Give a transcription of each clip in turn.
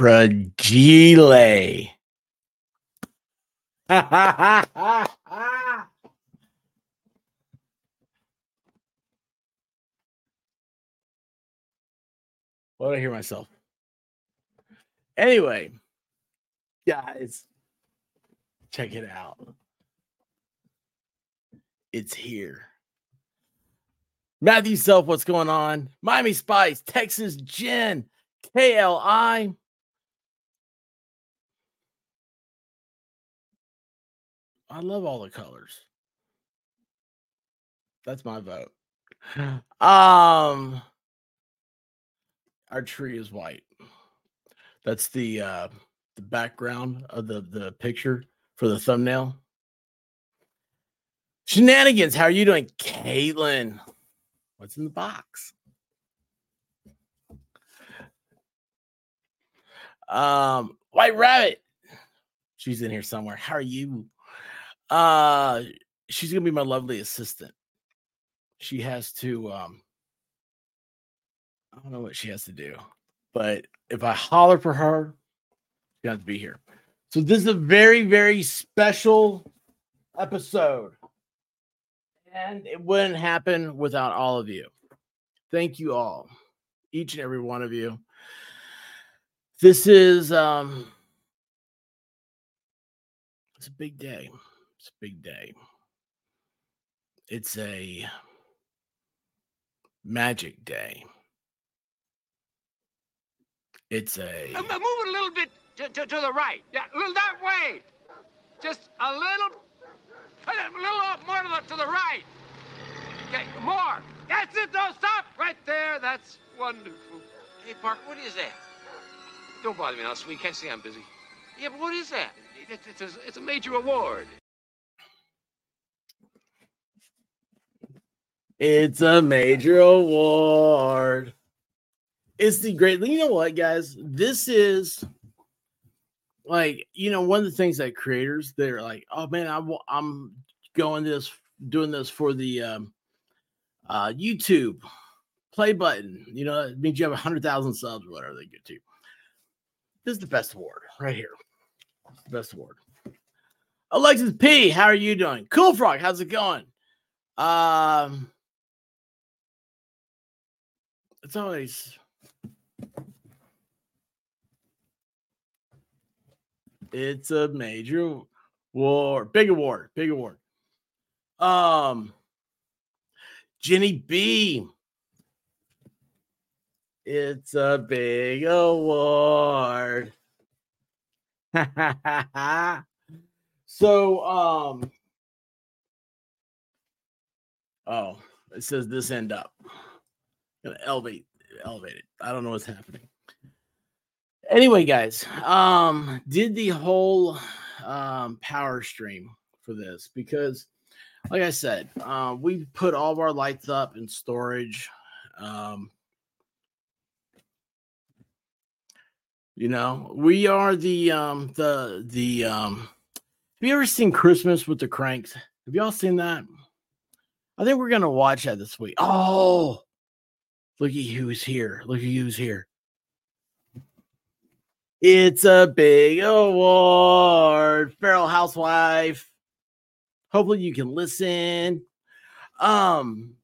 fragile. What did I hear myself? Anyway, guys, check it out. It's here. Matthew Self, what's going on? Miami Spice, Texas Jen, KLI. I love all the colors. That's my vote. Um our tree is white. That's the uh the background of the the picture for the thumbnail. Shenanigans, how are you doing, Caitlin? What's in the box? Um, White Rabbit. She's in here somewhere. How are you? Uh, she's gonna be my lovely assistant. She has to um I don't know what she has to do, but if I holler for her, she has to be here. So this is a very, very special episode. And it wouldn't happen without all of you. Thank you all, each and every one of you. This is um it's a big day. It's a big day. It's a magic day. It's a Uh, Move it a little bit to, to, to the right. Yeah, a little that way. Just a little, a little more to the, to the right. Okay, more. That's it. Don't stop right there. That's wonderful. Hey, Park, what is that? Don't bother me now, sweet. Can't see I'm busy. Yeah, but what is that? It's, it's, a, it's a major award. It's a major award. It's the great. You know what, guys? This is like you know one of the things that creators they're like, oh man, I, wa- I'm going this doing this for the um, uh, YouTube play button. You know, it means you have a hundred thousand subs, or whatever they get to. This is the best award right here. Best award. Alexis P, how are you doing? Cool Frog, how's it going? Um, it's always it's a major war big award big award. Um jenny b. It's a big award. So um oh it says this end up gonna elevate elevate it. I don't know what's happening. Anyway guys um did the whole um power stream for this because like i said uh, we put all of our lights up in storage um you know we are the um the the um have you ever seen christmas with the Kranks? Have y'all seen that? I think we're gonna watch that this week. Oh look at who's here look at who's here it's a big award, Feral Housewife. Hopefully you can listen. Um,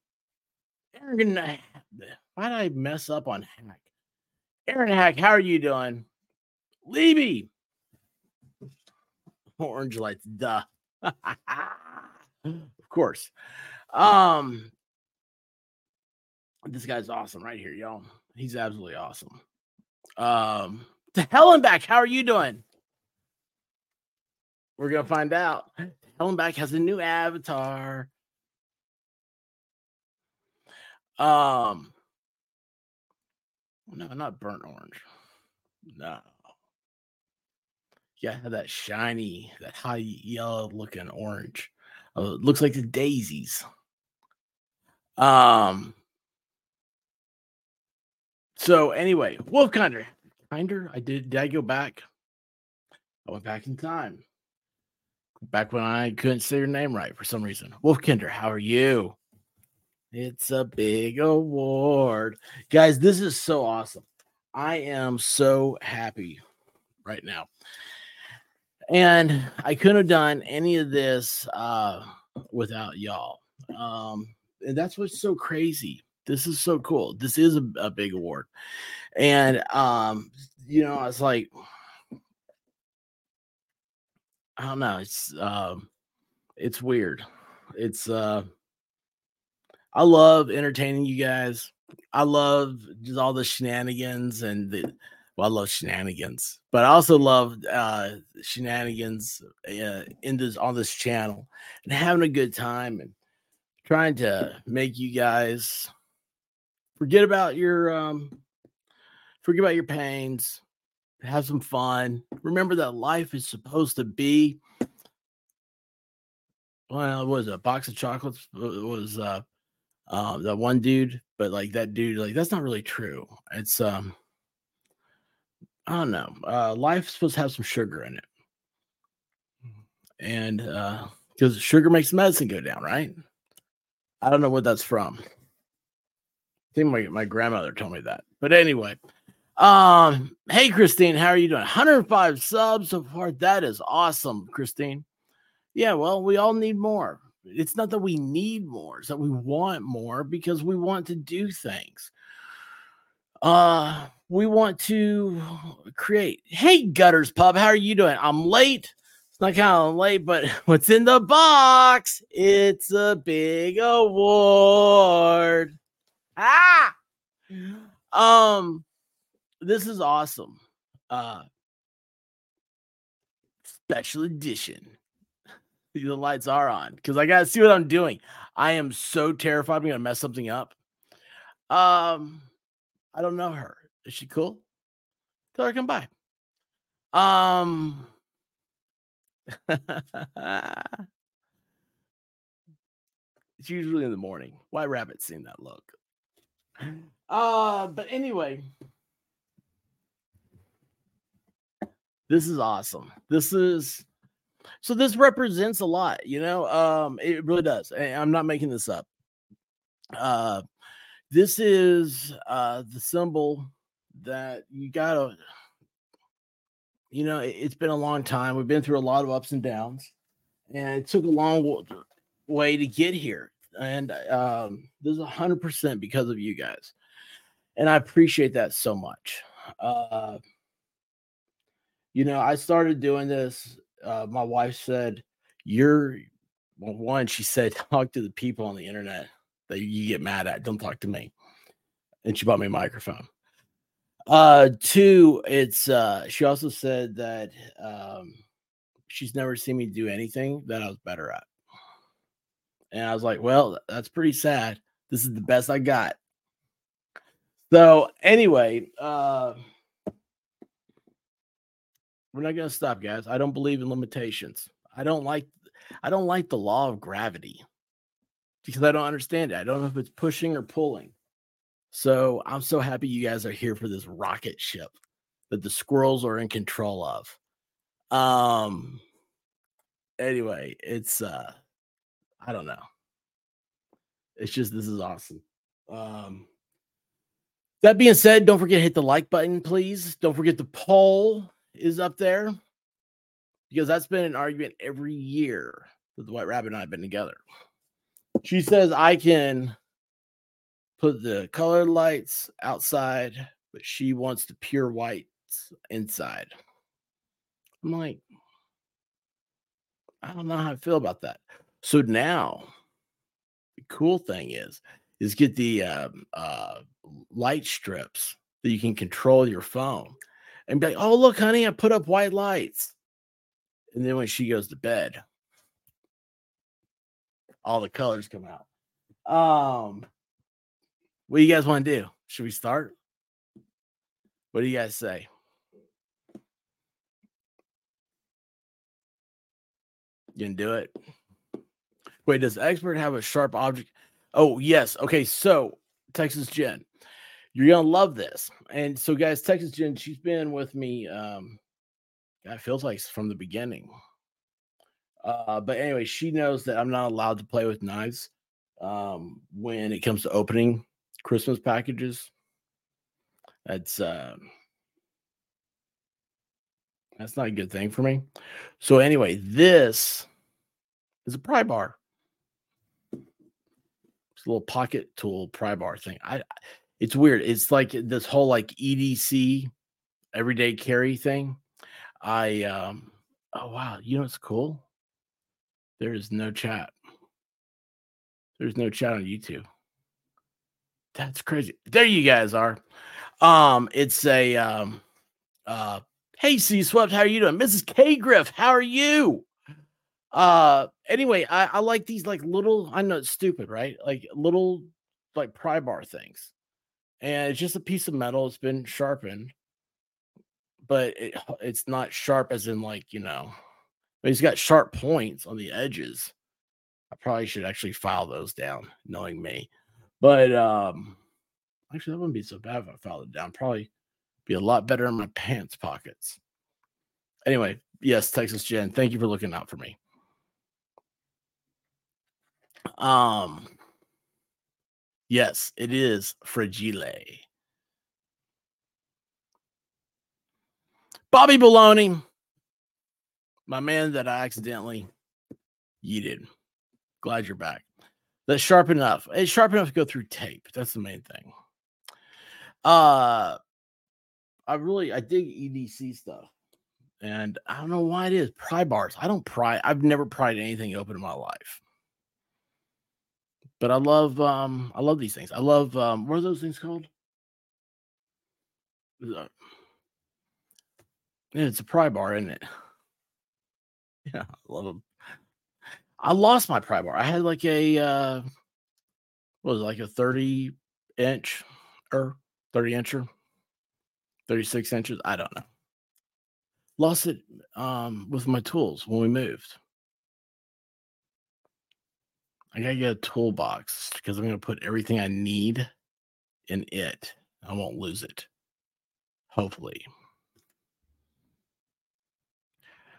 Aaron, why did I mess up on Hack? Aaron Hack, how are you doing? Levy. Orange lights, duh. of course. Um, this guy's awesome right here, y'all. He's absolutely awesome. Um, to hell and back. How are you doing? We're gonna find out. Hell and back has a new avatar. Um, no, not burnt orange. No. Yeah, that shiny, that high yellow looking orange. It looks like the daisies. Um. So anyway, Wolfkinder, Kinder. Kinder, I did. Did I go back? I went back in time. Back when I couldn't say your name right for some reason. Wolfkinder, how are you? It's a big award. Guys, this is so awesome. I am so happy right now. And I couldn't have done any of this uh, without y'all. Um, and that's what's so crazy. This is so cool. This is a, a big award. And, um, you know, I was like, I don't know. It's, um, it's weird. It's, uh, I love entertaining you guys. I love just all the shenanigans and the well, I love shenanigans, but I also love uh shenanigans uh, in this on this channel and having a good time and trying to make you guys forget about your um forget about your pains, have some fun. Remember that life is supposed to be well, it was a box of chocolates it was uh um that one dude, but like that dude, like that's not really true. It's um I don't know. Uh life's supposed to have some sugar in it. And uh because sugar makes medicine go down, right? I don't know what that's from. I think my, my grandmother told me that. But anyway, um, hey Christine, how are you doing? 105 subs so far. That is awesome, Christine. Yeah, well, we all need more it's not that we need more, it's that we want more because we want to do things. Uh, we want to create. Hey, Gutters Pub, how are you doing? I'm late. It's not kind of late, but what's in the box? It's a big award. Ah, um, this is awesome. Uh, special edition the lights are on because I gotta see what I'm doing. I am so terrified I'm gonna mess something up. Um, I don't know her. Is she cool? Tell her come by. Um, it's usually in the morning. White rabbits seen that look. Uh, but anyway, this is awesome. This is so this represents a lot, you know. Um, it really does. I'm not making this up. Uh, this is uh the symbol that you gotta. You know, it, it's been a long time. We've been through a lot of ups and downs, and it took a long way to get here. And um, this is hundred percent because of you guys, and I appreciate that so much. Uh, you know, I started doing this uh, my wife said, You're well, one, she said, talk to the people on the internet that you get mad at. Don't talk to me. And she bought me a microphone. Uh, two, it's uh, she also said that um, she's never seen me do anything that I was better at. And I was like, well, that's pretty sad. This is the best I got. So anyway, uh we're not to stop, guys. I don't believe in limitations. I don't like I don't like the law of gravity because I don't understand it. I don't know if it's pushing or pulling. So I'm so happy you guys are here for this rocket ship that the squirrels are in control of. Um anyway, it's uh I don't know. It's just this is awesome. Um that being said, don't forget to hit the like button, please. Don't forget the poll is up there because that's been an argument every year that the White Rabbit and I have been together. She says I can put the colored lights outside, but she wants the pure whites inside. I'm like, I don't know how I feel about that. So now, the cool thing is, is get the um, uh, light strips that you can control your phone and be like, "Oh, look, honey, I put up white lights." And then when she goes to bed, all the colors come out. Um, what do you guys want to do? Should we start? What do you guys say? You can do it. Wait, does expert have a sharp object? Oh, yes. Okay, so Texas Jen. You're gonna love this. And so, guys, Texas Jen, she's been with me. Um, it feels like from the beginning. Uh, but anyway, she knows that I'm not allowed to play with knives um, when it comes to opening Christmas packages. That's uh, That's not a good thing for me. So anyway, this is a pry bar. Little pocket tool pry bar thing. I it's weird. It's like this whole like EDC everyday carry thing. I um oh wow, you know what's cool? There is no chat. There's no chat on YouTube. That's crazy. There you guys are. Um, it's a um uh hey C Swept, how are you doing? Mrs. K Griff, how are you? Uh anyway, I, I like these like little, I know it's stupid, right? Like little like pry bar things. And it's just a piece of metal, it's been sharpened, but it, it's not sharp as in like, you know, but he's got sharp points on the edges. I probably should actually file those down, knowing me. But um actually that wouldn't be so bad if I filed it down. Probably be a lot better in my pants pockets. Anyway, yes, Texas Jen, thank you for looking out for me. Um yes, it is fragile. Bobby Baloney, my man that I accidentally yeeted. Glad you're back. That's sharp enough. It's sharp enough to go through tape. That's the main thing. Uh I really I dig EDC stuff. And I don't know why it is. Pry bars. I don't pry. I've never pried anything open in my life. But I love um I love these things. I love um what are those things called? Yeah, it's a pry bar, isn't it? Yeah, I love them. I lost my pry bar. I had like a uh what was it, like a 30 inch or 30 incher, 36 inches. I don't know. Lost it um with my tools when we moved. I gotta get a toolbox because I'm gonna put everything I need in it. I won't lose it. Hopefully.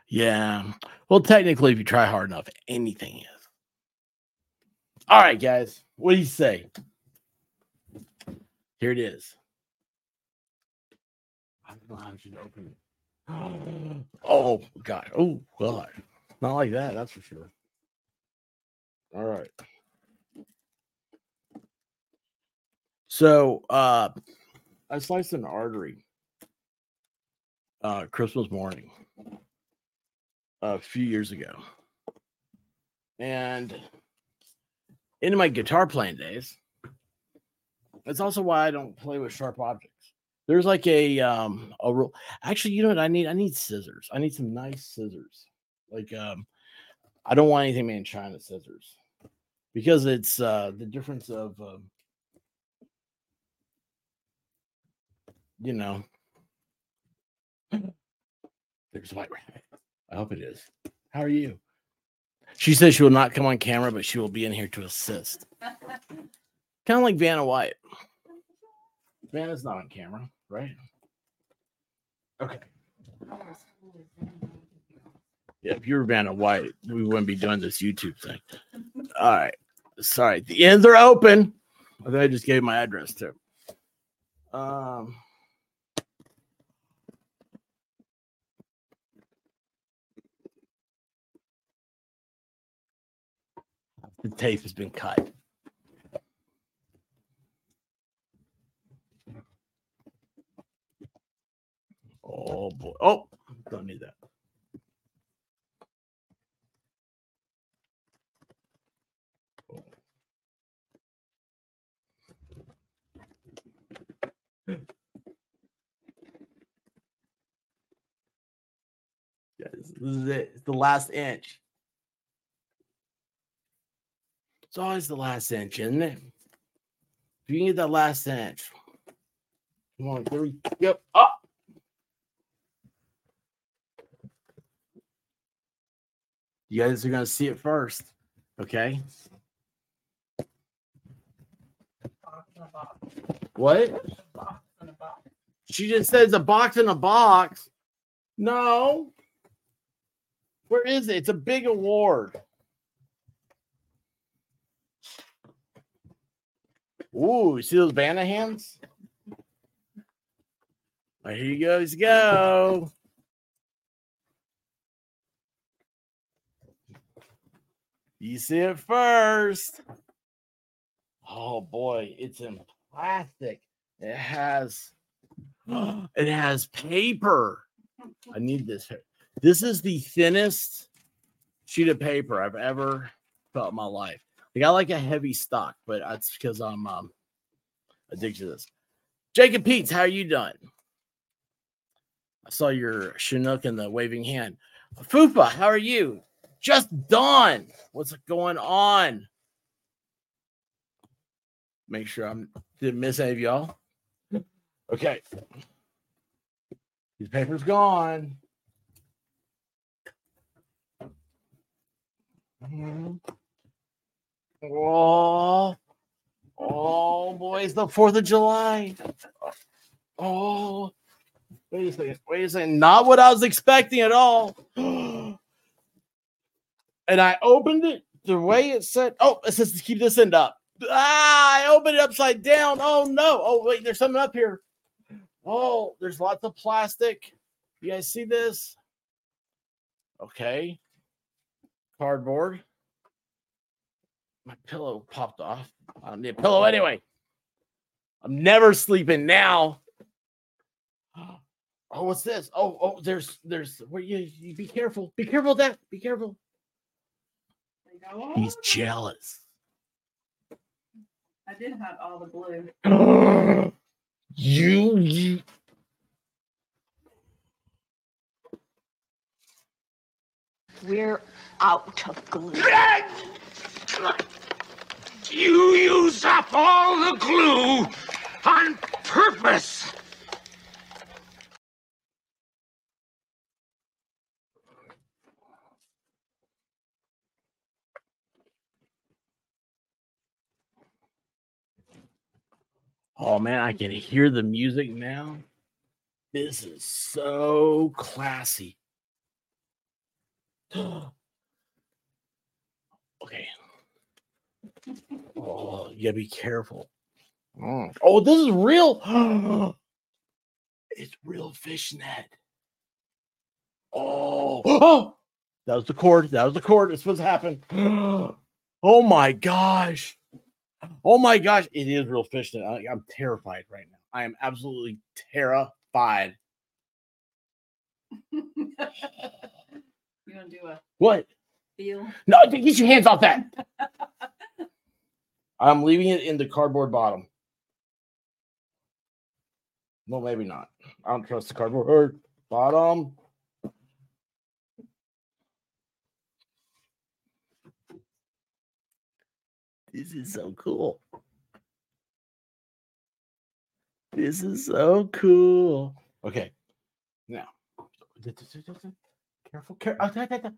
Yeah. Well, technically, if you try hard enough, anything is. All right, guys. What do you say? Here it is. I don't know how I should open it. Oh God. Oh God. Not like that, that's for sure. All right. So uh I sliced an artery uh Christmas morning a few years ago. And in my guitar playing days, that's also why I don't play with sharp objects. There's like a um a rule. Actually, you know what I need? I need scissors. I need some nice scissors. Like um I don't want anything made in China scissors because it's uh the difference of um, you know there's white rabbit. I hope it is. How are you? She says she will not come on camera, but she will be in here to assist. kind of like Vanna White. Vanna's not on camera, right? Okay. Yeah, if you were Vanna White, we wouldn't be doing this YouTube thing. All right. Sorry. The ends are open. I think I just gave my address to. Um the tape has been cut. Oh boy. Oh, don't need that. Yes, this is it. It's the last inch. It's always the last inch, isn't it? If you get that last inch. Come on, three. Yep. Up. You guys are gonna see it first. Okay. What? She just says a box in a box. No. Where is it? It's a big award. Ooh, you see those Banahans? Here you guys go. You see it first. Oh boy, it's in plastic. It has it has paper. I need this. Here. This is the thinnest sheet of paper I've ever felt in my life. I got like a heavy stock, but that's because I'm um, addicted to this. Jacob Peets, how are you doing? I saw your Chinook in the waving hand. Fufa, how are you? Just dawn. What's going on? Make sure I'm didn't miss any of y'all. Okay. These paper's gone. Oh, oh, boy, it's the 4th of July. Oh, wait a second. Wait a second. Not what I was expecting at all. and I opened it the way it said. Oh, it says to keep this end up. Ah, I opened it upside down. Oh, no. Oh, wait, there's something up here. Oh, there's lots of plastic. You guys see this? Okay. Cardboard. My pillow popped off. I don't need a pillow oh. anyway. I'm never sleeping now. Oh, what's this? Oh, oh, there's there's where you, you be careful. Be careful of that. Be careful. He's jealous. I did have all the blue. you, you We're out of glue. You use up all the glue on purpose. Oh man, I can hear the music now. This is so classy. okay. Oh, you gotta be careful. Mm. Oh, this is real. it's real fishnet. Oh, oh, that was the cord. That was the cord. That's what's happened. oh my gosh. Oh my gosh, it is real fishnet. I, I'm terrified right now. I am absolutely terrified. you want to do a What? feel? No, get your hands off that. I'm leaving it in the cardboard bottom. Well, maybe not. I don't trust the cardboard bottom. This is so cool. This is so cool. Okay, now careful, careful. Ah,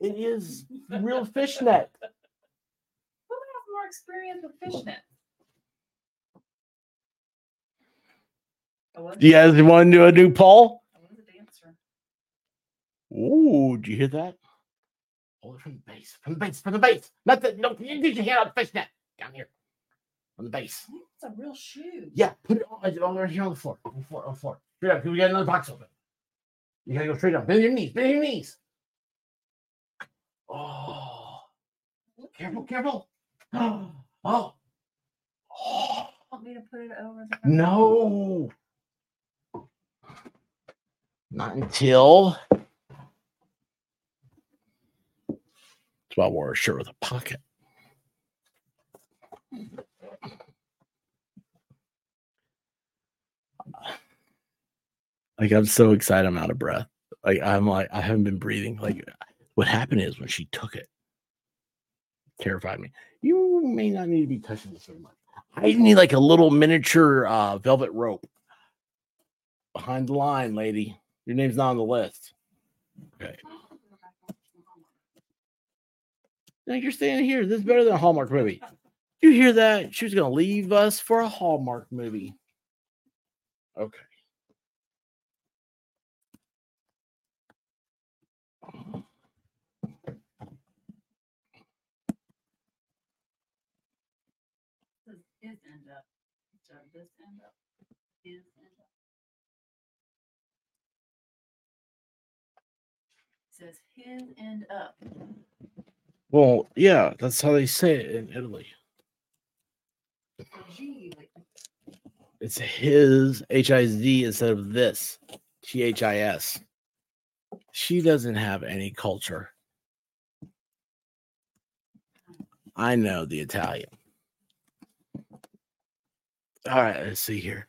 it is real fishnet. Who has more experience with fishnet? Do you guys want to do a new poll? I was a dancer. Ooh, did you hear that? Hold it from the base. From the base. From the base. Not the no. You need your hand on the fishnet. Down here. On the base. It's a real shoe. Yeah, put it on, on right here on the floor. On the floor. On the floor. Straight up. We got another box open. You gotta go straight up. Bend your knees. Bend your knees. Oh. Careful, careful. Oh. Oh. Want me to put it over the No. Not until. That's why I wore a shirt with a pocket. Like I'm so excited, I'm out of breath. Like I'm like I haven't been breathing. Like what happened is when she took it, terrified me. You may not need to be touching this very much. I need like a little miniature uh, velvet rope behind the line, lady. Your name's not on the list. Okay. Now you're standing here. This is better than a Hallmark movie. You hear that? She was to leave us for a Hallmark movie. Okay. Says his end up. This end up. His end up. Says his end up. Well, yeah, that's how they say it in Italy. G, It's his H I Z instead of this T H I S. She doesn't have any culture. I know the Italian. All right, let's see here.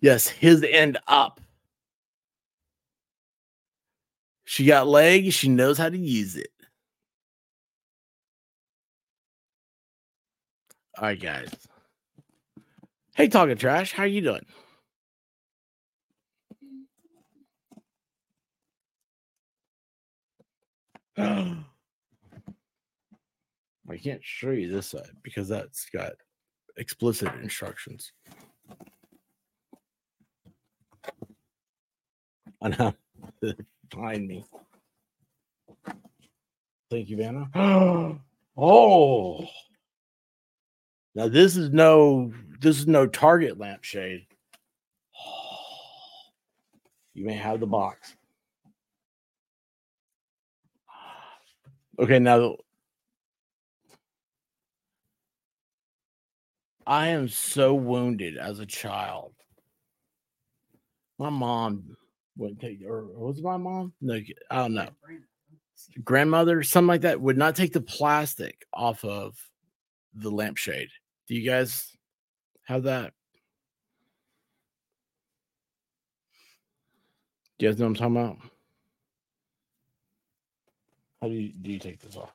Yes, his end up. She got legs. She knows how to use it. All right, guys. Hey, talking trash. How you doing? I can't show you this side because that's got explicit instructions. on how to find me. Thank you, Vanna. oh, now this is no this is no Target lampshade. You may have the box. Okay, now I am so wounded as a child. My mom wouldn't take, or was my mom? No, I don't know. Grandmother, something like that, would not take the plastic off of the lampshade. Do you guys have that? Do you guys know what I'm talking about? How do you do you take this off?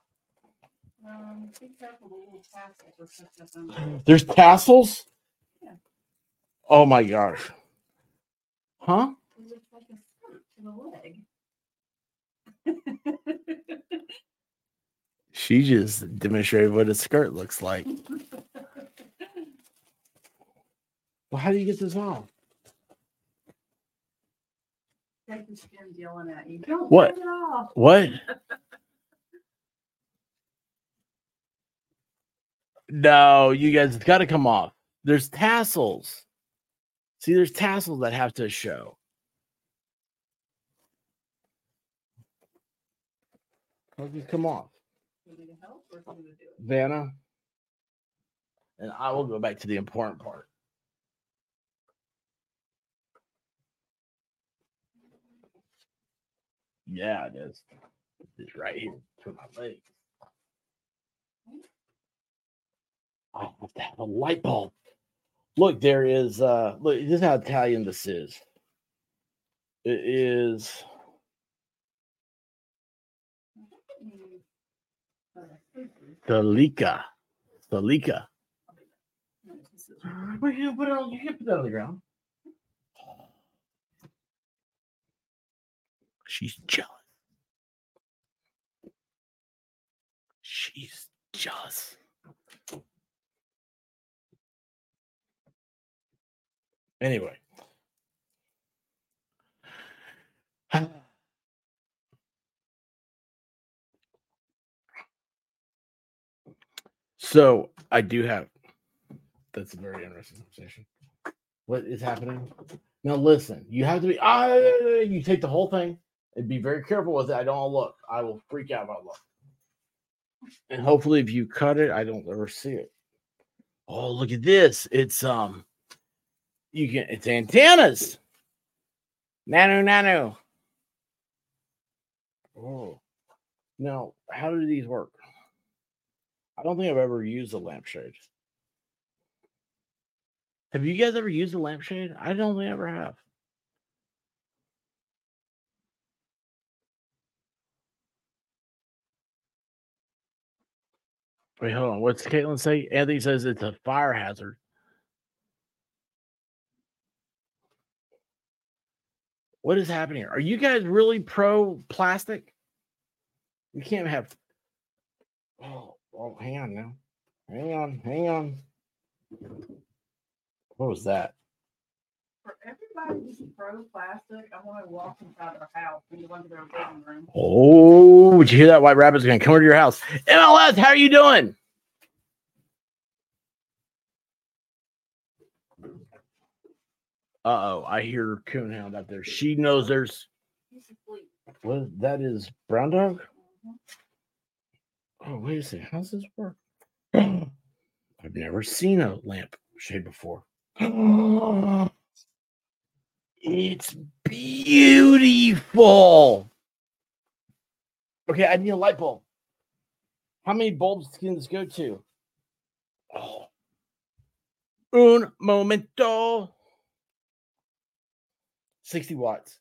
Um, be careful, the little tassels are sucked up on there. There's tassels? Yeah. Oh my gosh. Huh? It looks like a skirt to the leg. She just demonstrated what a skirt looks like. Well, how do you get this off? Take the skin yelling at you. Don't What? take it off. What? No, you guys, it's got to come off. There's tassels. See, there's tassels that have to show. How does it come off? You need help or can you do it? Vanna. And I will go back to the important part. Yeah, it is. It's right here to my leg. I have to have a light bulb. Look, there is uh look, this is how Italian this is. It is scissors. Salika. Salika. No, it's scissors. Well, you put it on, you can put that on the ground. She's jealous. She's jealous. Anyway. So I do have that's a very interesting conversation. What is happening? Now listen, you have to be ah, you take the whole thing and be very careful with it. I don't look. I will freak out if I look. And hopefully if you cut it, I don't ever see it. Oh, look at this. It's um you can it's antennas. Nano nano. Oh. Now, how do these work? I don't think I've ever used a lampshade. Have you guys ever used a lampshade? I don't think I ever have. Wait, hold on. What's Caitlin say? Anthony says it's a fire hazard. What is happening here? Are you guys really pro plastic? You can't have. Oh, oh, hang on now. Hang on, hang on. What was that? For everybody who's pro plastic, I want to walk inside their house and go into their living room. Oh, did you hear that? White Rabbit's are gonna come over to your house. MLS, how are you doing? Uh oh, I hear Coonhound out there. She knows there's is- that is brown dog. Oh, wait a second. How's this work? I've never seen a lamp shade before. it's beautiful. Okay, I need a light bulb. How many bulbs can this go to? Oh. Un momento. 60 watts.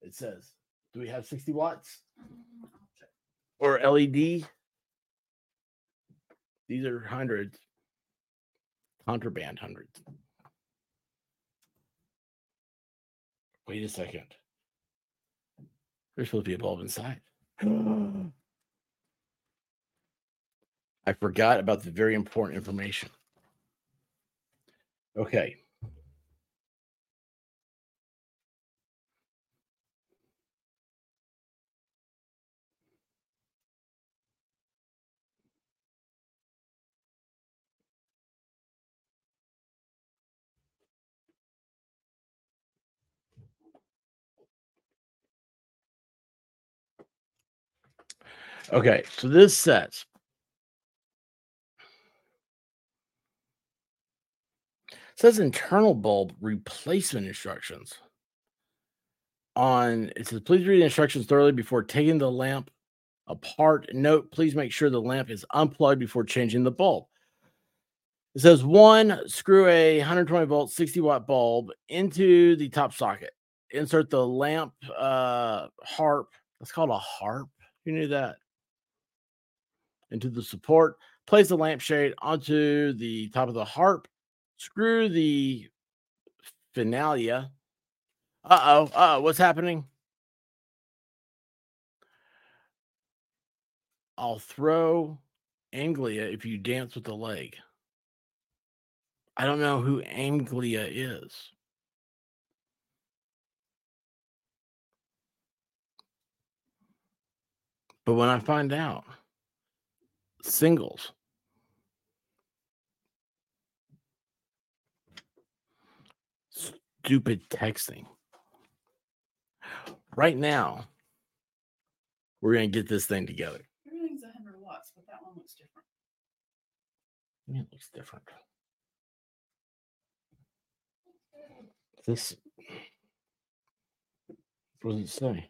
It says. Do we have 60 watts? Or LED? These are hundreds. Contraband hundreds. Wait a second. There's supposed to be a bulb inside. I forgot about the very important information. Okay. Okay, so this says says internal bulb replacement instructions. On it says please read the instructions thoroughly before taking the lamp apart. Note, please make sure the lamp is unplugged before changing the bulb. It says one, screw a 120 volt 60 watt bulb into the top socket. Insert the lamp uh harp. That's called a harp. You knew that. Into the support. Place the lampshade onto the top of the harp screw the finalia. Uh oh. Uh. What's happening? I'll throw Anglia if you dance with the leg. I don't know who Anglia is. But when I find out, singles. stupid texting. Right now, we're going to get this thing together. Everything's 100 watts, but that one looks different. It looks different. This. What does it say?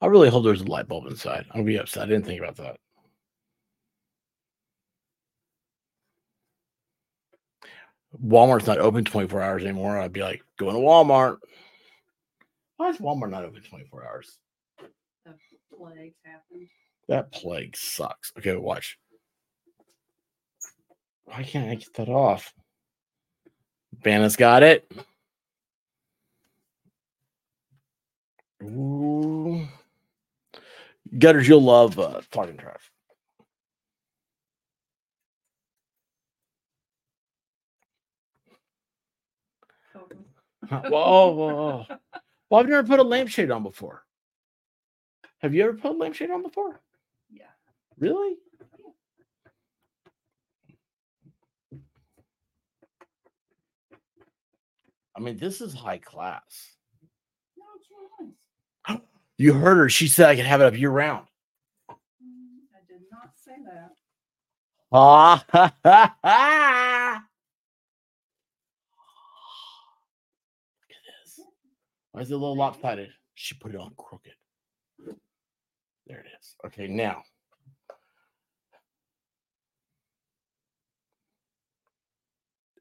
I really hope there's a light bulb inside. I'll be upset. I didn't think about that. Walmart's not open 24 hours anymore. I'd be like, going to Walmart. Why is Walmart not open 24 hours? The plague happened. That plague sucks. Okay, watch. Why can't I get that off? Vanna's got it. Ooh. Gutters, you'll love uh, talking trash. Totally. Huh, Whoa, whoa, whoa. Well, I've never put a lampshade on before. Have you ever put a lampshade on before? Yeah. Really? I mean, this is high class. No, it's real nice. You heard her. She said I could have it up year round. I did not say that. Ah, ha, ha, ha. Look at this. Why is it a little lopsided? She put it on crooked. There it is. Okay, now.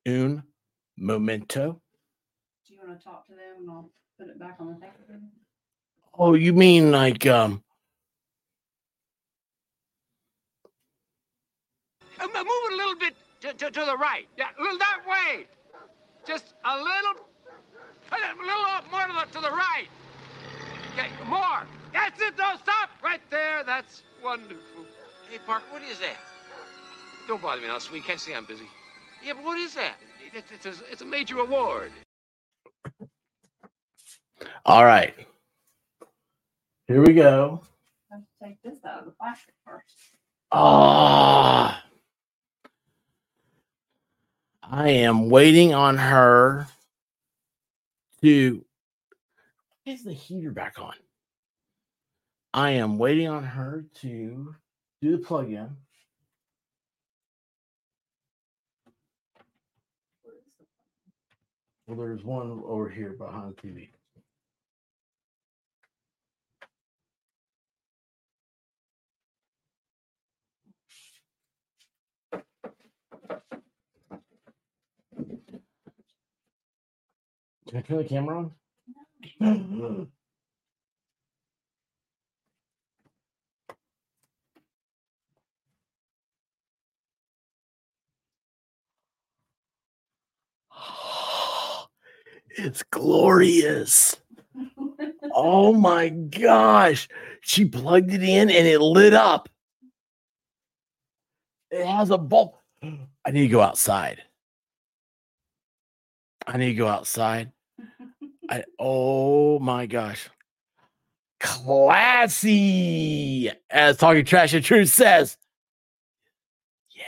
Un momento. Do you want to talk to them and I'll put it back on the thing? Oh, you mean like um Uh, mo- move it a little bit to, to, to the right. Yeah, that way. Just a little, a little more to the, to the right. Okay, more. That's it. Don't stop right there. That's wonderful. Hey, Parker, what is that? Don't bother me now, sweet. Can't see I'm busy. Yeah, but what is that? It's, it's, a, it's a major award. all right. Here we go. I have to take this out of the plastic first. Ah. I am waiting on her to. Is the heater back on? I am waiting on her to do the plug-in. Well, there's one over here behind the TV. Can I turn the camera on? it's glorious. Oh my gosh. She plugged it in and it lit up. It has a bulb. I need to go outside. I need to go outside. I oh my gosh. Classy, as talking trash and truth says. Yeah.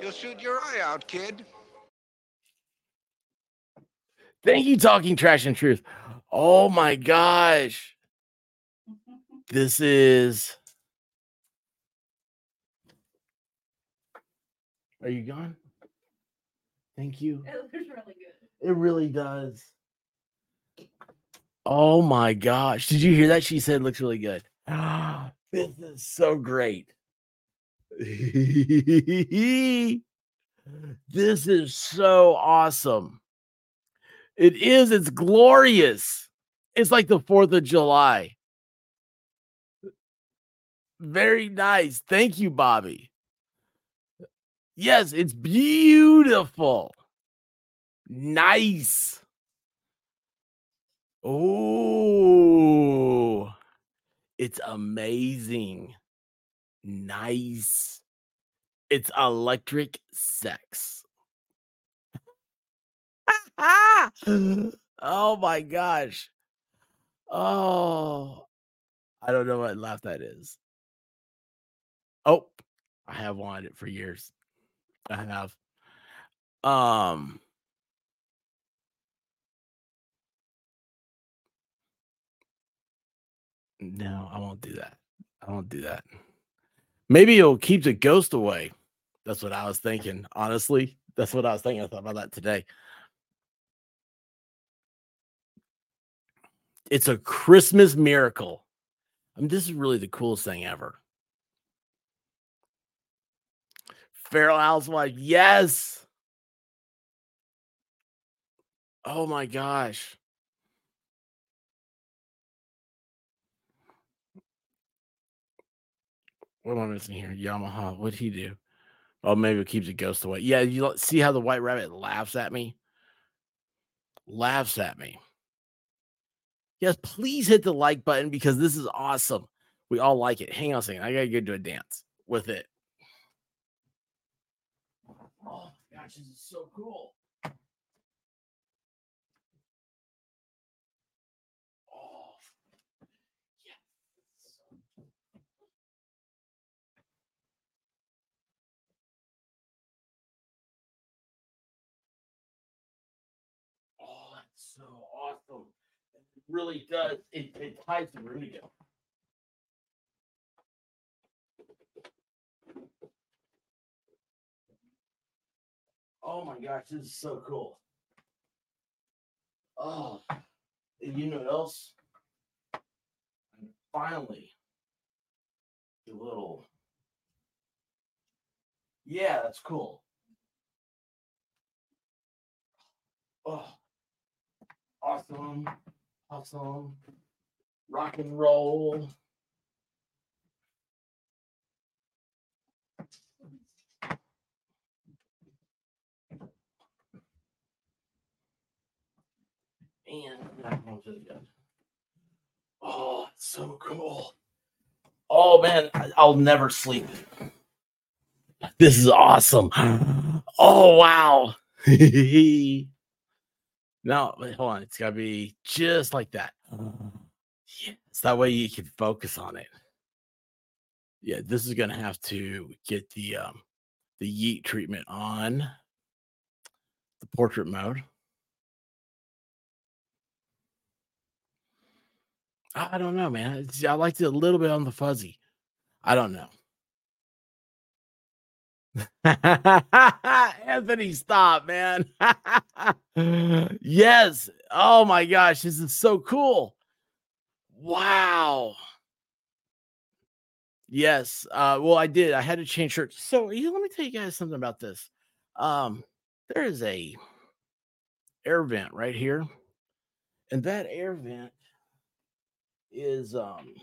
You'll shoot your eye out, kid. Thank you, talking trash and truth. Oh my gosh. This is. Are you gone? Thank you. It looks really good. It really does. Oh my gosh. Did you hear that? She said looks really good. this is so great. this is so awesome. It is. It's glorious. It's like the 4th of July. Very nice. Thank you, Bobby. Yes, it's beautiful. Nice. Oh, it's amazing. Nice. It's electric sex. oh my gosh. Oh, I don't know what laugh that is. Oh, I have wanted it for years. I have. Um, no, I won't do that. I won't do that. Maybe it'll keep the ghost away. That's what I was thinking. Honestly, that's what I was thinking. I thought about that today. It's a Christmas miracle. I mean, this is really the coolest thing ever. Feral Housewife, yes. Oh my gosh. What am I missing here? Yamaha. What'd he do? Oh, maybe it keeps the ghost away. Yeah, you see how the white rabbit laughs at me? Laughs at me. Yes, please hit the like button because this is awesome. We all like it. Hang on a second. I gotta go do a dance with it. Oh my gosh, this is so cool. Awesome. It really does. It, it ties the room together. Oh my gosh, this is so cool. Oh, you know what else? And finally, the little. Yeah, that's cool. Oh, awesome, awesome, rock and roll. And. Oh, it's so cool. Oh man, I'll never sleep. This is awesome. Oh wow. no, wait, hold on. It's gotta be just like that. Yes, that way you can focus on it. Yeah, this is gonna have to get the um the yeet treatment on the portrait mode. I don't know, man. I liked it a little bit on the fuzzy. I don't know. Anthony, stop, man. yes. Oh my gosh, this is so cool. Wow. Yes. Uh, well, I did. I had to change shirts. So let me tell you guys something about this. Um, there is a air vent right here, and that air vent is um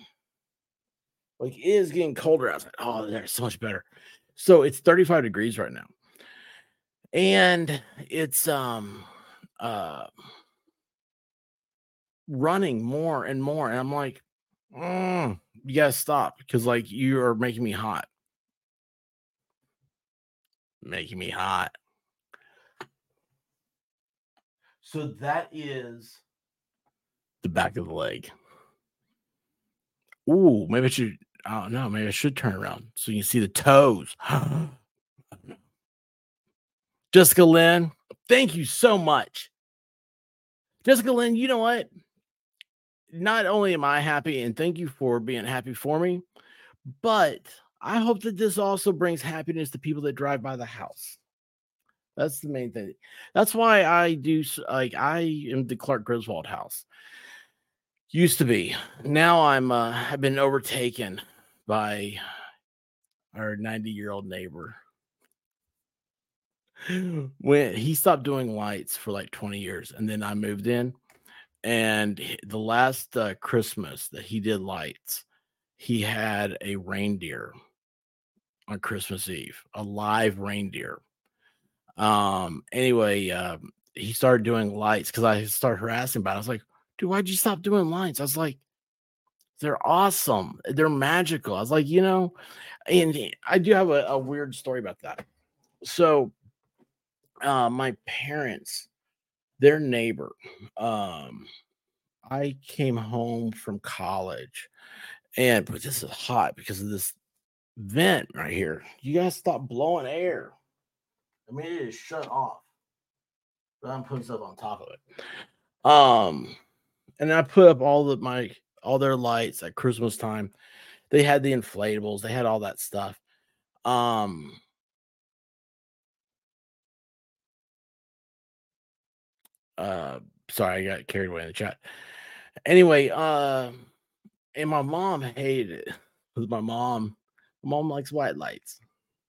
like it is getting colder outside. Oh, there's so much better. So it's 35 degrees right now. And it's um uh running more and more. And I'm like, "Mm, you gotta stop because like you are making me hot. Making me hot. So that is the back of the leg. Ooh, maybe I should. I don't know. Maybe I should turn around so you can see the toes. Jessica Lynn, thank you so much. Jessica Lynn, you know what? Not only am I happy, and thank you for being happy for me, but I hope that this also brings happiness to people that drive by the house. That's the main thing. That's why I do like I am the Clark Griswold house. Used to be. Now I'm uh I've been overtaken by our 90 year old neighbor. When he stopped doing lights for like 20 years, and then I moved in, and the last uh, Christmas that he did lights, he had a reindeer on Christmas Eve, a live reindeer. Um. Anyway, um, he started doing lights because I started harassing about. It. I was like, "Dude, why'd you stop doing lights?" I was like, "They're awesome. They're magical." I was like, you know, and I do have a, a weird story about that. So, uh, my parents, their neighbor, um, I came home from college, and but this is hot because of this vent right here. You guys stop blowing air. I mean, it is shut off. But I'm putting stuff on top of it. Um, and I put up all the my all their lights at Christmas time. They had the inflatables, they had all that stuff. Um, uh, sorry, I got carried away in the chat. Anyway, uh, and my mom hated it. 'cause My mom, my mom likes white lights,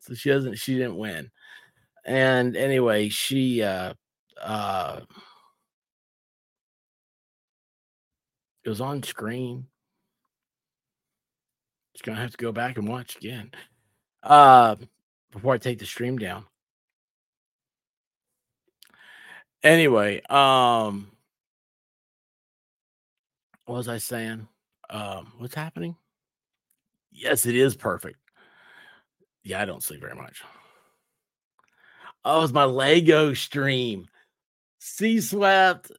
so she doesn't. She didn't win. And anyway, she uh uh it was on screen. Just gonna have to go back and watch again. Uh before I take the stream down. Anyway, um what was I saying? Um what's happening? Yes, it is perfect. Yeah, I don't sleep very much. Oh, it's my Lego stream. Sea swept.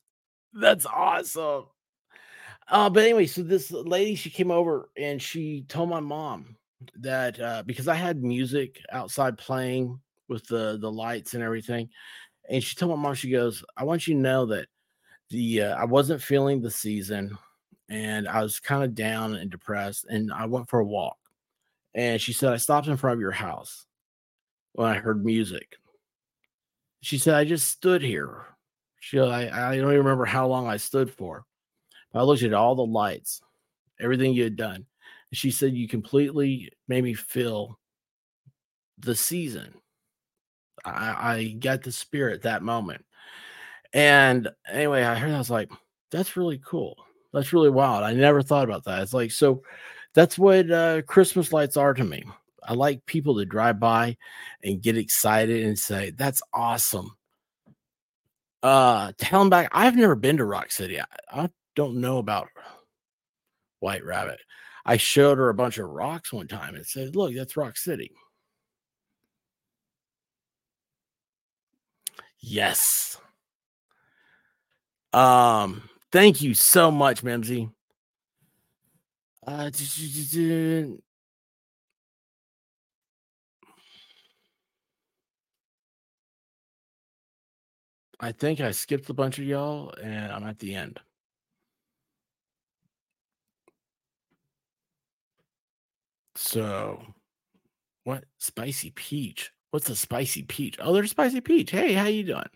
That's awesome. Uh, but anyway, so this lady she came over and she told my mom that uh, because I had music outside playing with the the lights and everything, and she told my mom she goes, "I want you to know that the uh, I wasn't feeling the season, and I was kind of down and depressed, and I went for a walk." And she said, "I stopped in front of your house when I heard music." She said, "I just stood here." She, I I don't even remember how long I stood for. I looked at all the lights, everything you had done. And she said, You completely made me feel the season. I, I got the spirit that moment. And anyway, I heard I was like, That's really cool. That's really wild. I never thought about that. It's like, so that's what uh, Christmas lights are to me. I like people to drive by and get excited and say, That's awesome. Uh, tell them back. I've never been to Rock City. I, I don't know about White Rabbit. I showed her a bunch of rocks one time and said, "Look, that's Rock City." Yes. Um, thank you so much, Memsy. Uh, I think I skipped a bunch of y'all and I'm at the end. So, what spicy peach? What's a spicy peach? Oh, there's spicy peach. Hey, how you doing?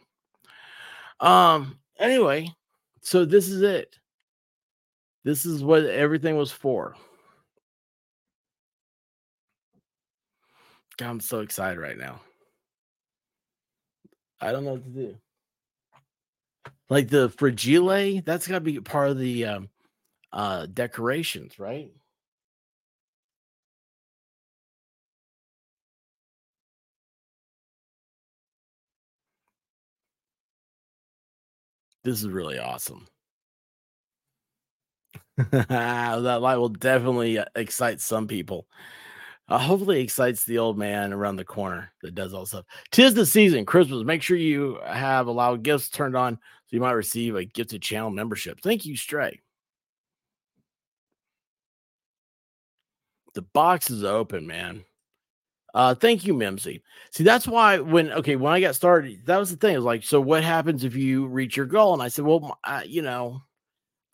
Um. Anyway, so this is it. This is what everything was for. God, I'm so excited right now. I don't know what to do. Like the fragile, that's got to be part of the um, uh, decorations, right? This is really awesome. that light will definitely uh, excite some people. Uh, hopefully, excites the old man around the corner that does all stuff. Tis the season, Christmas. Make sure you have allowed gifts turned on so you might receive a gifted channel membership. Thank you, Stray. The box is open, man. Uh, thank you, Mimsy. See, that's why when okay, when I got started, that was the thing. It was like, so what happens if you reach your goal? And I said, well, I, you know,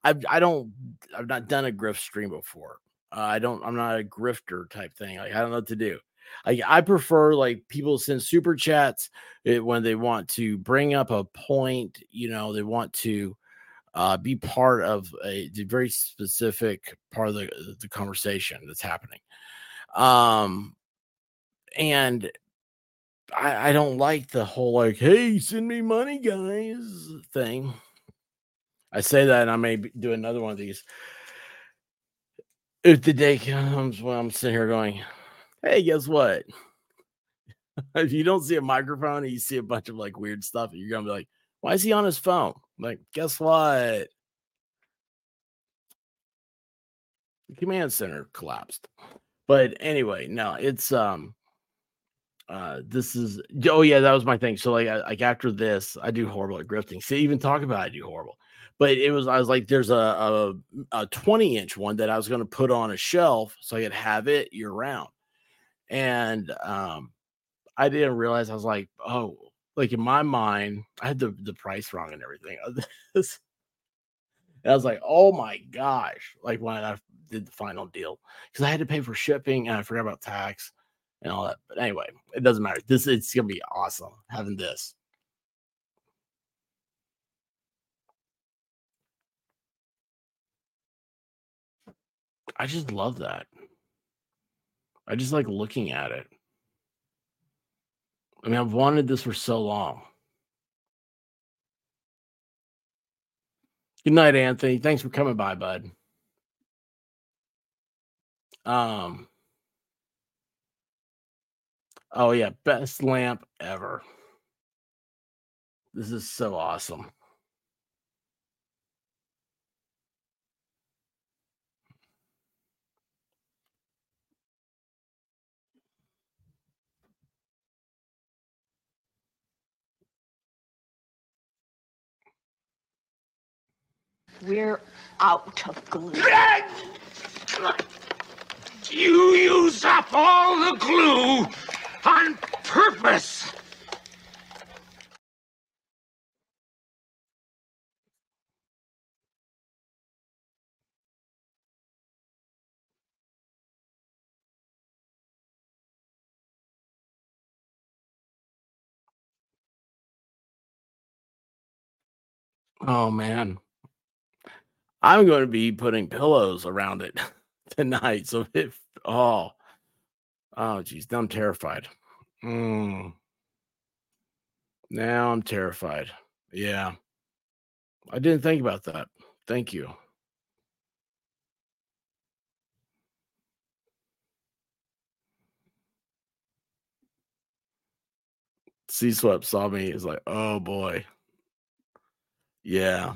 I've I don't I've not done a grift stream before. Uh, I don't I'm not a grifter type thing. Like I don't know what to do. Like I prefer like people send super chats eh, when they want to bring up a point. You know, they want to uh, be part of a, a very specific part of the the conversation that's happening. Um, and I, I don't like the whole like, hey, send me money, guys thing. I say that and I may do another one of these. If the day comes when I'm sitting here going, hey, guess what? if you don't see a microphone and you see a bunch of like weird stuff, you're gonna be like, why is he on his phone? like, guess what? The command center collapsed. But anyway, no, it's um uh this is oh yeah that was my thing so like I, like after this i do horrible at grifting see even talk about it, i do horrible but it was i was like there's a a, a 20 inch one that i was going to put on a shelf so i could have it year round and um i didn't realize i was like oh like in my mind i had the the price wrong and everything and i was like oh my gosh like when i did the final deal because i had to pay for shipping and i forgot about tax and all that. But anyway, it doesn't matter. This it's gonna be awesome having this. I just love that. I just like looking at it. I mean, I've wanted this for so long. Good night, Anthony. Thanks for coming by, bud. Um, Oh yeah, best lamp ever. This is so awesome. We're out of glue. You use up all the glue on purpose. Oh man. I'm going to be putting pillows around it tonight. So if oh oh geez, now I'm terrified. Mm. Now I'm terrified. Yeah. I didn't think about that. Thank you. C Swept saw me. Is like, oh boy. Yeah.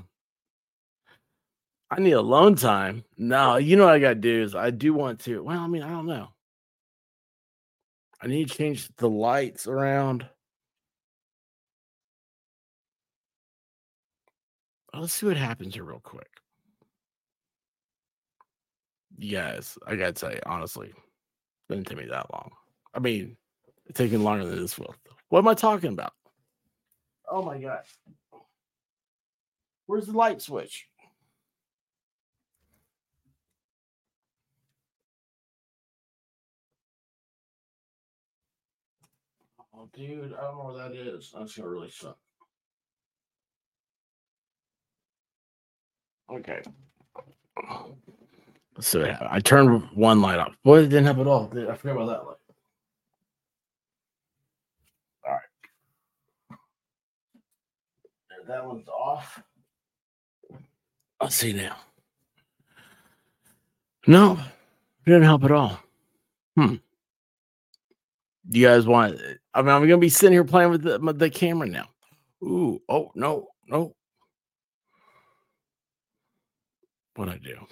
I need alone time. No, you know what I got to do is I do want to. Well, I mean, I don't know. I need to change the lights around. Let's see what happens here real quick. Yes, I gotta you, honestly, didn't take me that long. I mean, it's taking longer than this will. What am I talking about? Oh my god. Where's the light switch? Dude, I don't know where that is. That's gonna really suck. Okay. So I turned one light off. Boy, it didn't help at all. I forgot about that light. All right. And that one's off. Let's see now. No, didn't help at all. Hmm. Do you guys want? I mean, I'm gonna be sitting here playing with the, the camera now. Ooh, oh no, no. What I do? I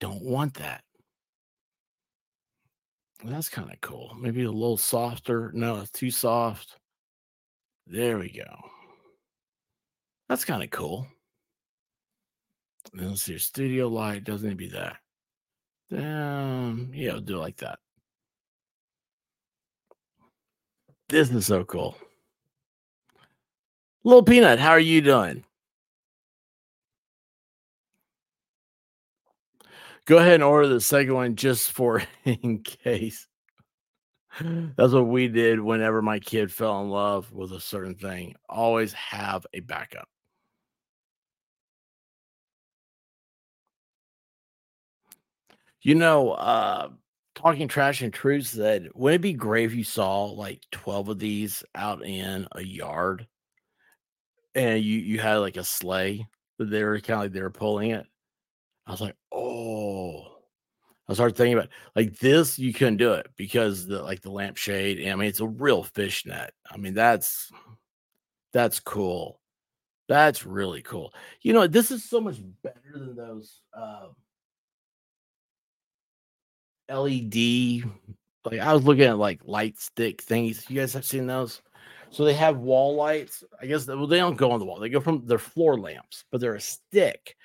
don't want that. That's kind of cool. Maybe a little softer. No, it's too soft. There we go. That's kind of cool. Let's see, studio light doesn't need to be that. Um, yeah, I'll do it like that. This is so cool. Little Peanut, how are you doing? Go ahead and order the second one just for in case. That's what we did whenever my kid fell in love with a certain thing. Always have a backup. You know, uh, talking trash and truth said, wouldn't it be great if you saw like 12 of these out in a yard and you you had like a sleigh that they were kind of like they were pulling it? I was like, oh. I started thinking about like this, you couldn't do it because the like the lampshade. I mean, it's a real fishnet. I mean, that's that's cool. That's really cool. You know, this is so much better than those uh, LED. Like I was looking at like light stick things. You guys have seen those? So they have wall lights. I guess well, they don't go on the wall. They go from their floor lamps, but they're a stick.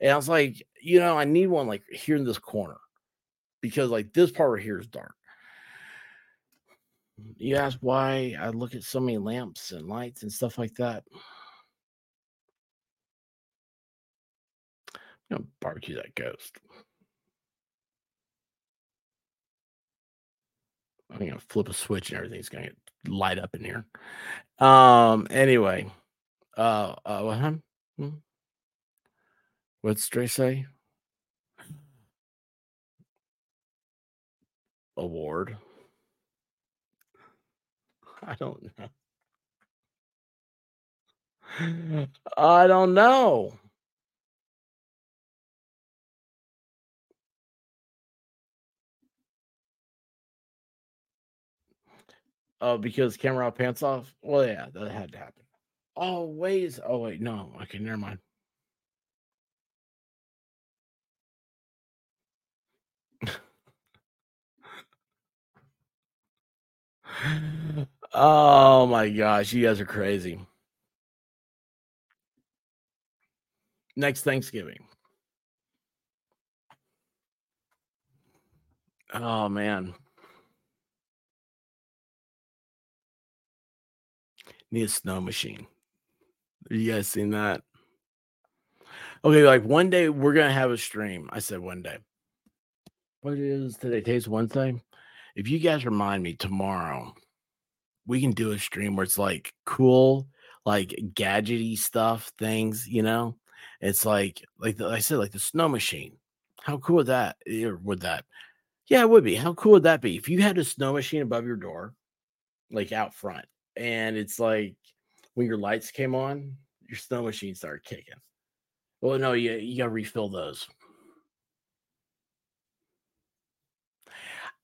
And I was like, you know, I need one like here in this corner because like this part right here is dark. You ask why I look at so many lamps and lights and stuff like that. I'm gonna barbecue that ghost. I'm gonna flip a switch and everything's gonna light up in here. Um. Anyway, uh, uh what? Hmm? What's Stray say? Award. I don't know. I don't know. Oh, because camera pants off. Well, yeah, that had to happen. Always. Oh, wait. No. Okay, never mind. oh my gosh, you guys are crazy. Next Thanksgiving. Oh man. Need a snow machine. You guys seen that? Okay, like one day we're gonna have a stream. I said one day. What is today? Today's Wednesday. If you guys remind me tomorrow, we can do a stream where it's like cool, like gadgety stuff, things, you know. It's like like the, I said, like the snow machine. How cool would that eh, would that? Yeah, it would be. How cool would that be if you had a snow machine above your door, like out front, and it's like when your lights came on, your snow machine started kicking. Well, no, you you gotta refill those.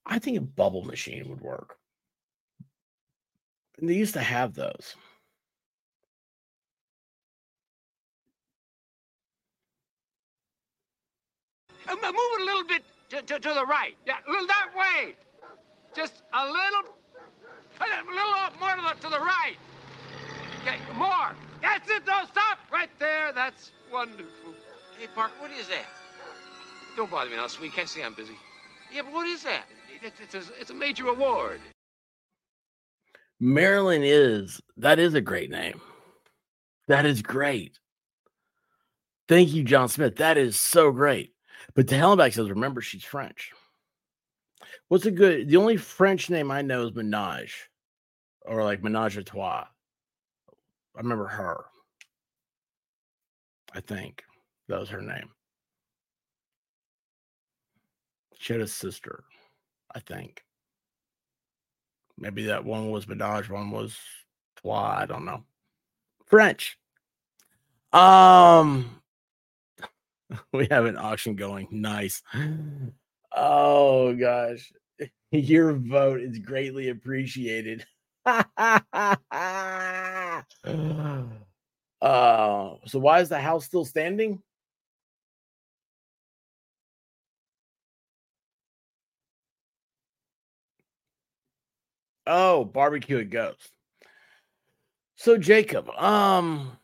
I think a bubble machine would work. And they used to have those. Uh, Move it a little bit to, to, to the right. Yeah, that way. Just a little, a little more to the, to the right. Okay, more. That's it. Don't stop right there. That's wonderful. Hey, Park, what is that? Don't bother me now, sweet. Can't see I'm busy. Yeah, but what is that? It's, it's, a, it's a major award. Marilyn is that is a great name. That is great. Thank you, John Smith. That is so great. But the Hellenbach says, remember, she's French. What's a good? The only French name I know is Minaj. Or like Menage a Trois. I remember her. I think that was her name. She had a sister, I think. Maybe that one was Menage, one was Trois. I don't know. French. Um, we have an auction going. Nice. Oh gosh, your vote is greatly appreciated. uh, so why is the house still standing? Oh, barbecue it goes. So Jacob, um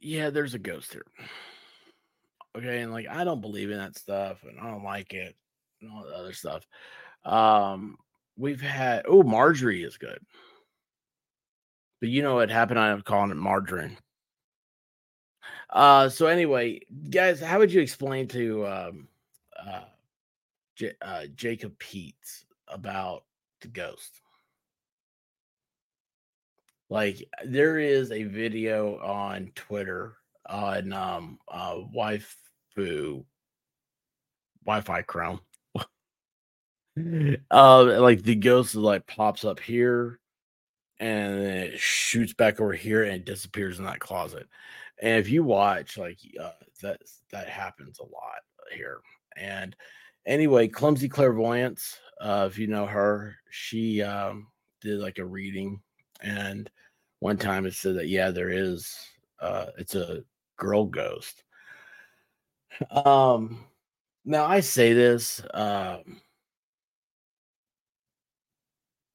yeah, there's a ghost here. Okay, and like I don't believe in that stuff and I don't like it and all the other stuff. Um we've had oh Marjorie is good. But you know what happened? I'm calling it margarine. Uh so anyway, guys, how would you explain to um uh, J- uh Jacob Peets about the ghost? Like there is a video on Twitter on um uh waifu Wi-Fi Chrome. Uh like the ghost like pops up here and then it shoots back over here and disappears in that closet. And if you watch, like uh, that that happens a lot here. And anyway, clumsy clairvoyance. Uh, if you know her, she um, did like a reading, and one time it said that yeah, there is. Uh, it's a girl ghost. Um, now I say this. Um,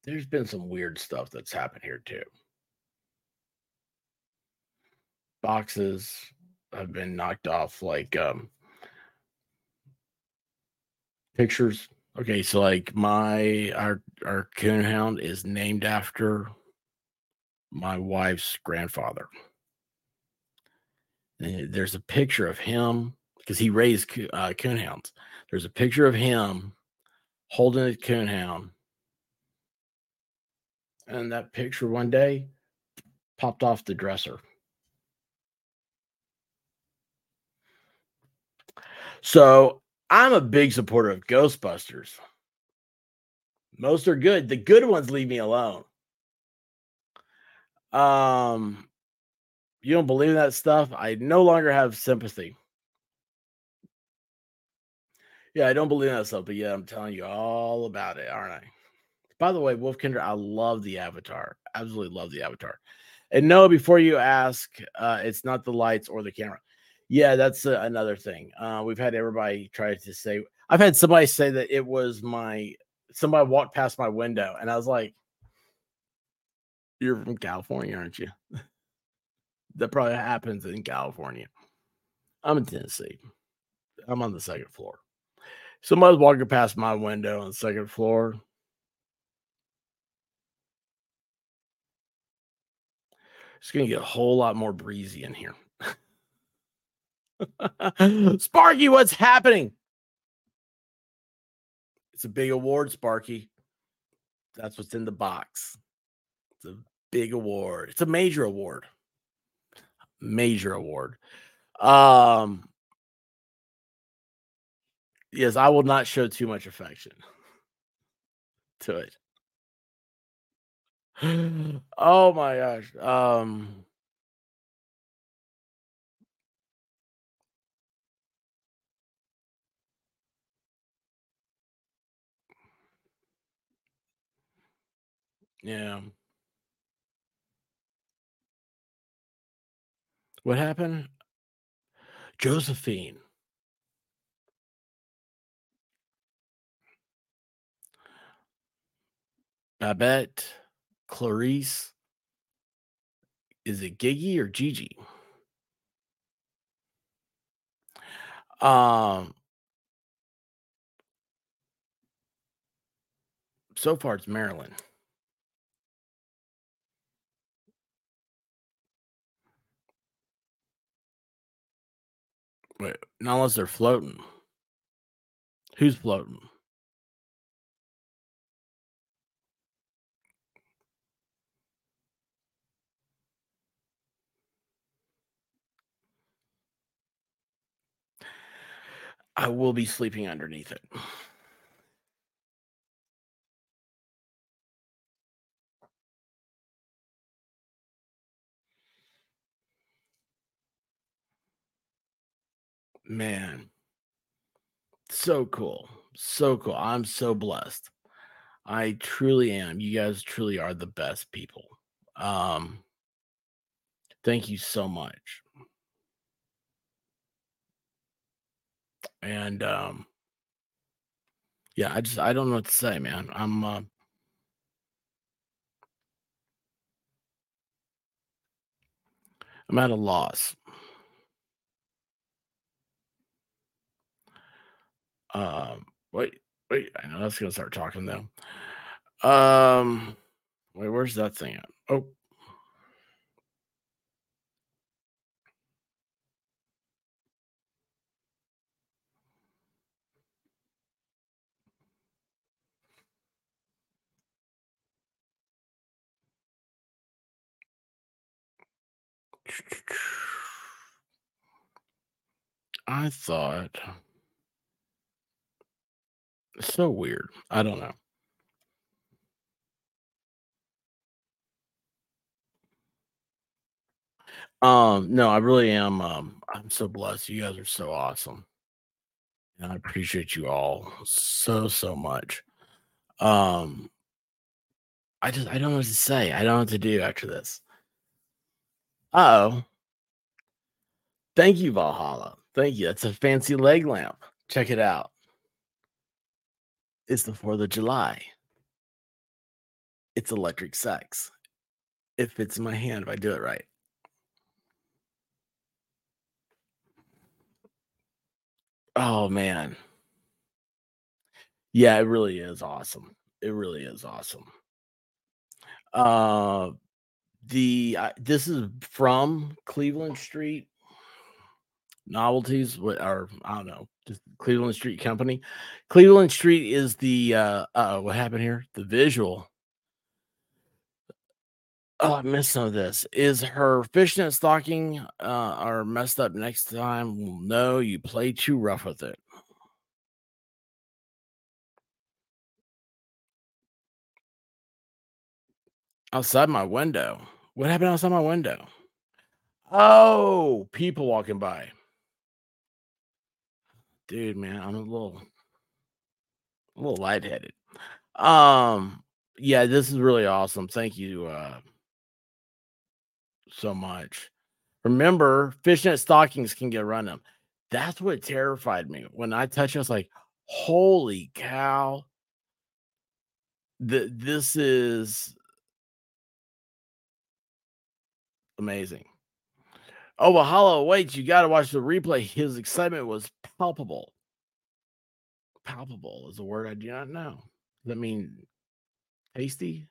there's been some weird stuff that's happened here too. Boxes have been knocked off, like um, pictures. Okay, so like my our our coonhound is named after my wife's grandfather. And there's a picture of him because he raised uh, coonhounds. There's a picture of him holding a coonhound and that picture one day popped off the dresser. So I'm a big supporter of Ghostbusters. Most are good. The good ones leave me alone. Um, you don't believe that stuff? I no longer have sympathy. Yeah, I don't believe in that stuff, but yeah, I'm telling you all about it, aren't I? By the way, Wolf Kinder, I love the avatar. Absolutely love the avatar. And no, before you ask, uh, it's not the lights or the camera. Yeah, that's uh, another thing. Uh, we've had everybody try to say. I've had somebody say that it was my somebody walked past my window, and I was like, "You're from California, aren't you?" that probably happens in California. I'm in Tennessee. I'm on the second floor. Somebody's walking past my window on the second floor. It's going to get a whole lot more breezy in here. Sparky, what's happening? It's a big award, Sparky. That's what's in the box. It's a big award. It's a major award. Major award. Um Yes, I will not show too much affection to it. Oh my gosh. Um Yeah. What happened? Josephine. Babette, Clarice. Is it Gigi or Gigi? Um so far it's Marilyn. Wait, not unless they're floating. Who's floating? I will be sleeping underneath it. Man, so cool. So cool. I'm so blessed. I truly am. You guys truly are the best people. Um thank you so much. And um yeah, I just I don't know what to say, man. I'm uh I'm at a loss. Um wait, wait, I know that's gonna start talking though. Um wait, where's that thing at? Oh, I thought so weird. I don't know. Um, no, I really am. Um, I'm so blessed. You guys are so awesome. And I appreciate you all so, so much. Um, I just I don't know what to say. I don't know what to do after this. Oh, thank you, Valhalla. Thank you. That's a fancy leg lamp. Check it out. It's the 4th of July. It's electric sex. It fits in my hand if I do it right. Oh man. Yeah, it really is awesome. It really is awesome. Uh the uh, this is from Cleveland Street Novelties what or I don't know, just Cleveland Street Company. Cleveland Street is the uh uh what happened here? The visual. Oh, I missed some of this. Is her fishnet stocking uh are messed up next time? Well, no, you play too rough with it. Outside my window. What happened outside my window? Oh, people walking by. Dude, man, I'm a little a little lightheaded. Um, yeah, this is really awesome. Thank you uh so much. Remember, fishnet stockings can get run them. That's what terrified me. When I touched it, I was like, holy cow. The, this is amazing. Oh, well, Hollow wait, you got to watch the replay. His excitement was palpable. Palpable is a word I do not know. Does that mean tasty?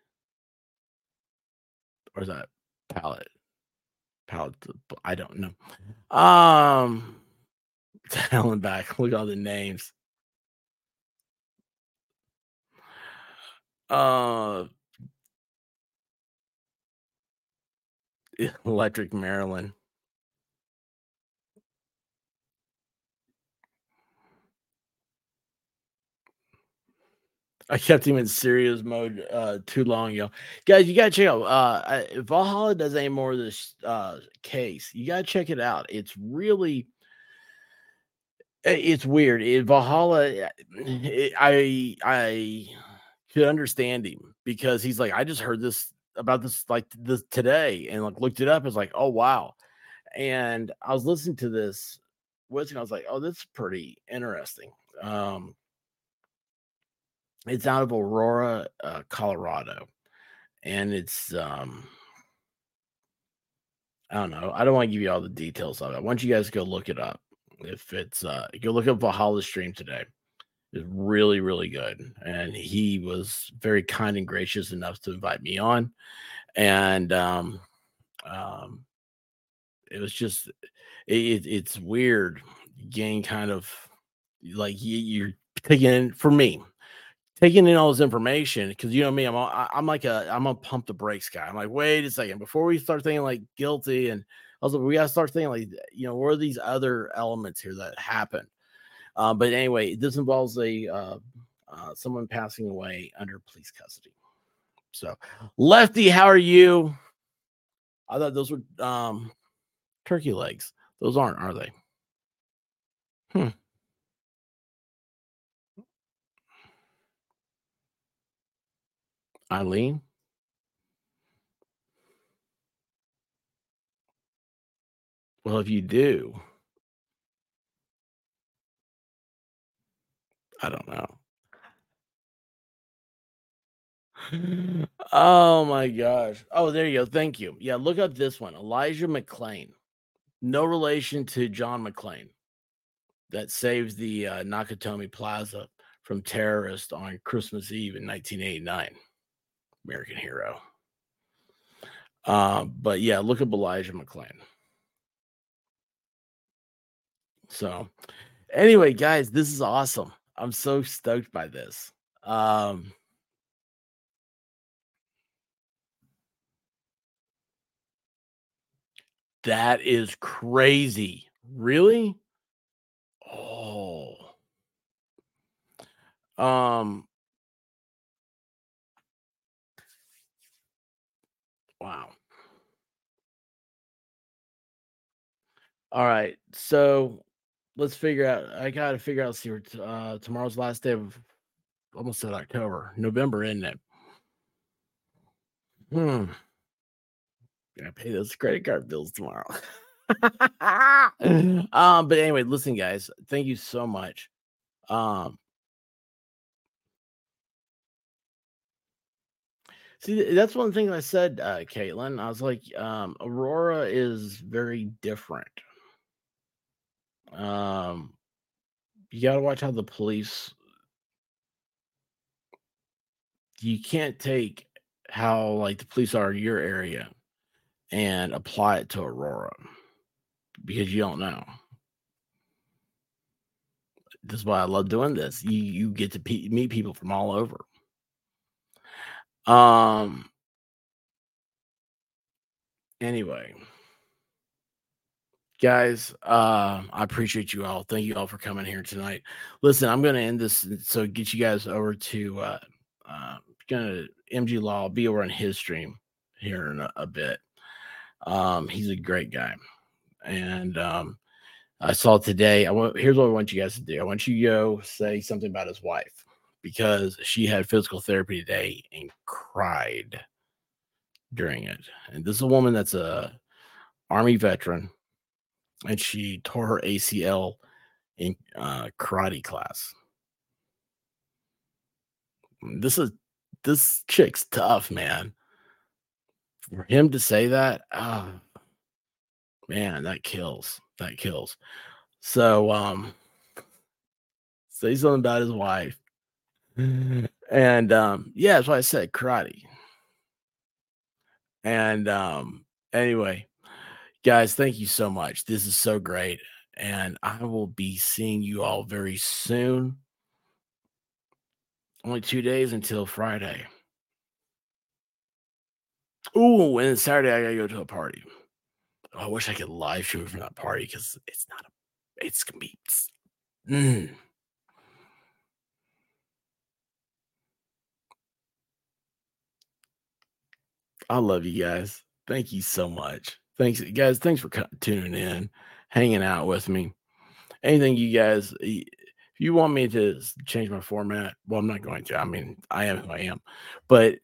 Or is that palate? Palate, I don't know. Um, Helen back. Look at all the names. Uh, Electric Maryland. I kept him in serious mode uh too long ago. Guys, you gotta check out uh if Valhalla does any more of this uh case, you gotta check it out. It's really it's weird. It, Valhalla it, I I could understand him because he's like, I just heard this about this like this today and like looked it up. It's like, oh wow. And I was listening to this and I was like, oh, this is pretty interesting. Um it's out of Aurora, uh, Colorado, and it's um, I don't know. I don't want to give you all the details of it. I want you guys to go look it up. If it's uh, go look up Valhalla stream today. It's really really good, and he was very kind and gracious enough to invite me on, and um, um, it was just it, it's weird getting kind of like you, you're taking in, for me taking in all this information because you know me, I'm a, I'm like a I'm a pump the brakes guy. I'm like, wait a second, before we start thinking like guilty, and also we gotta start thinking like, you know, what are these other elements here that happen? Uh, but anyway, this involves a uh, uh, someone passing away under police custody. So, Lefty, how are you? I thought those were um, turkey legs. Those aren't, are they? Hmm. Eileen? Well, if you do, I don't know. Oh my gosh. Oh, there you go. Thank you. Yeah, look up this one. Elijah McClain. No relation to John McClane that saves the uh, Nakatomi Plaza from terrorists on Christmas Eve in 1989. American hero. Uh, but yeah, look up Elijah McClain. So, anyway, guys, this is awesome. I'm so stoked by this. Um, that is crazy. Really? Oh. Um, wow. All right. So let's figure out. I got to figure out. See, uh, tomorrow's last day of almost said October, November, isn't it? Hmm. Gotta pay those credit card bills tomorrow. um, but anyway, listen, guys, thank you so much. Um, see, that's one thing I said, uh, Caitlin. I was like, um, Aurora is very different. Um, you got to watch how the police. You can't take how like the police are in your area and apply it to Aurora because you don't know. This is why I love doing this. You you get to pe- meet people from all over. Um. Anyway, guys, uh, I appreciate you all. Thank you all for coming here tonight. Listen, I'm going to end this so get you guys over to uh, uh, gonna MG Law. I'll be over on his stream here in a, a bit. Um, he's a great guy, and um, I saw today. I want here's what I want you guys to do. I want you to go say something about his wife because she had physical therapy today and cried during it. And this is a woman that's a army veteran, and she tore her ACL in uh, karate class. This is this chick's tough, man. For him to say that, oh, man, that kills. That kills. So, um, say something about his wife. And um, yeah, that's why I said karate. And um, anyway, guys, thank you so much. This is so great. And I will be seeing you all very soon. Only two days until Friday. Oh, and Saturday I gotta go to a party. Oh, I wish I could live stream from that party because it's not a. It's gonna be. Mm. I love you guys. Thank you so much. Thanks, guys. Thanks for tuning in, hanging out with me. Anything you guys, if you want me to change my format, well, I'm not going to. I mean, I am who I am, but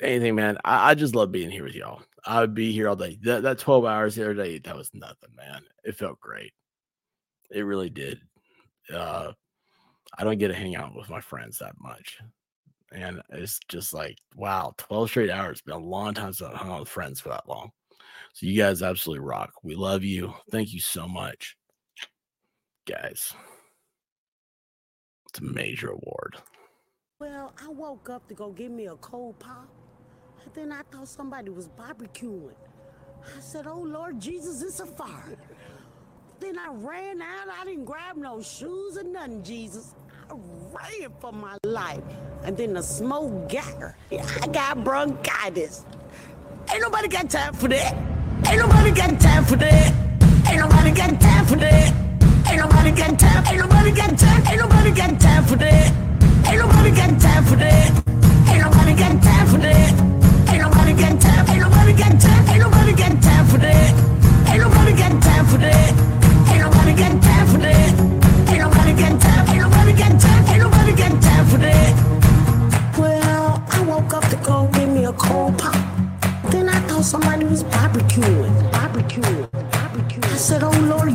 anything, man. I, I just love being here with y'all. I would be here all day. That, that 12 hours the other day, that was nothing, man. It felt great. It really did. Uh, I don't get to hang out with my friends that much. And it's just like, wow, 12 straight hours. It's been a long time since I hung out with friends for that long. So you guys absolutely rock. We love you. Thank you so much. Guys. It's a major award. Well, I woke up to go get me a cold pop. And then I thought somebody was barbecuing. I said, Oh Lord Jesus, it's a fire. then I ran out. I didn't grab no shoes or nothing, Jesus. I ran for my life. And then the smoke got her. I got bronchitis. Ain't nobody got time for that. Ain't nobody got time for that. Ain't nobody got time for that. Ain't nobody got time. Ain't nobody got time. Ain't nobody got time for that. Ain't nobody got time for that. Ain't nobody got time for that. Ain't nobody got time. Ain't nobody got time. Ain't nobody got time for that. Ain't nobody got time for that. Ain't nobody got time for that. Ain't nobody got time. Ain't nobody got time. Ain't nobody got time for that. Somebody was barbecuing, barbecuing, barbecuing. I said, Oh Lord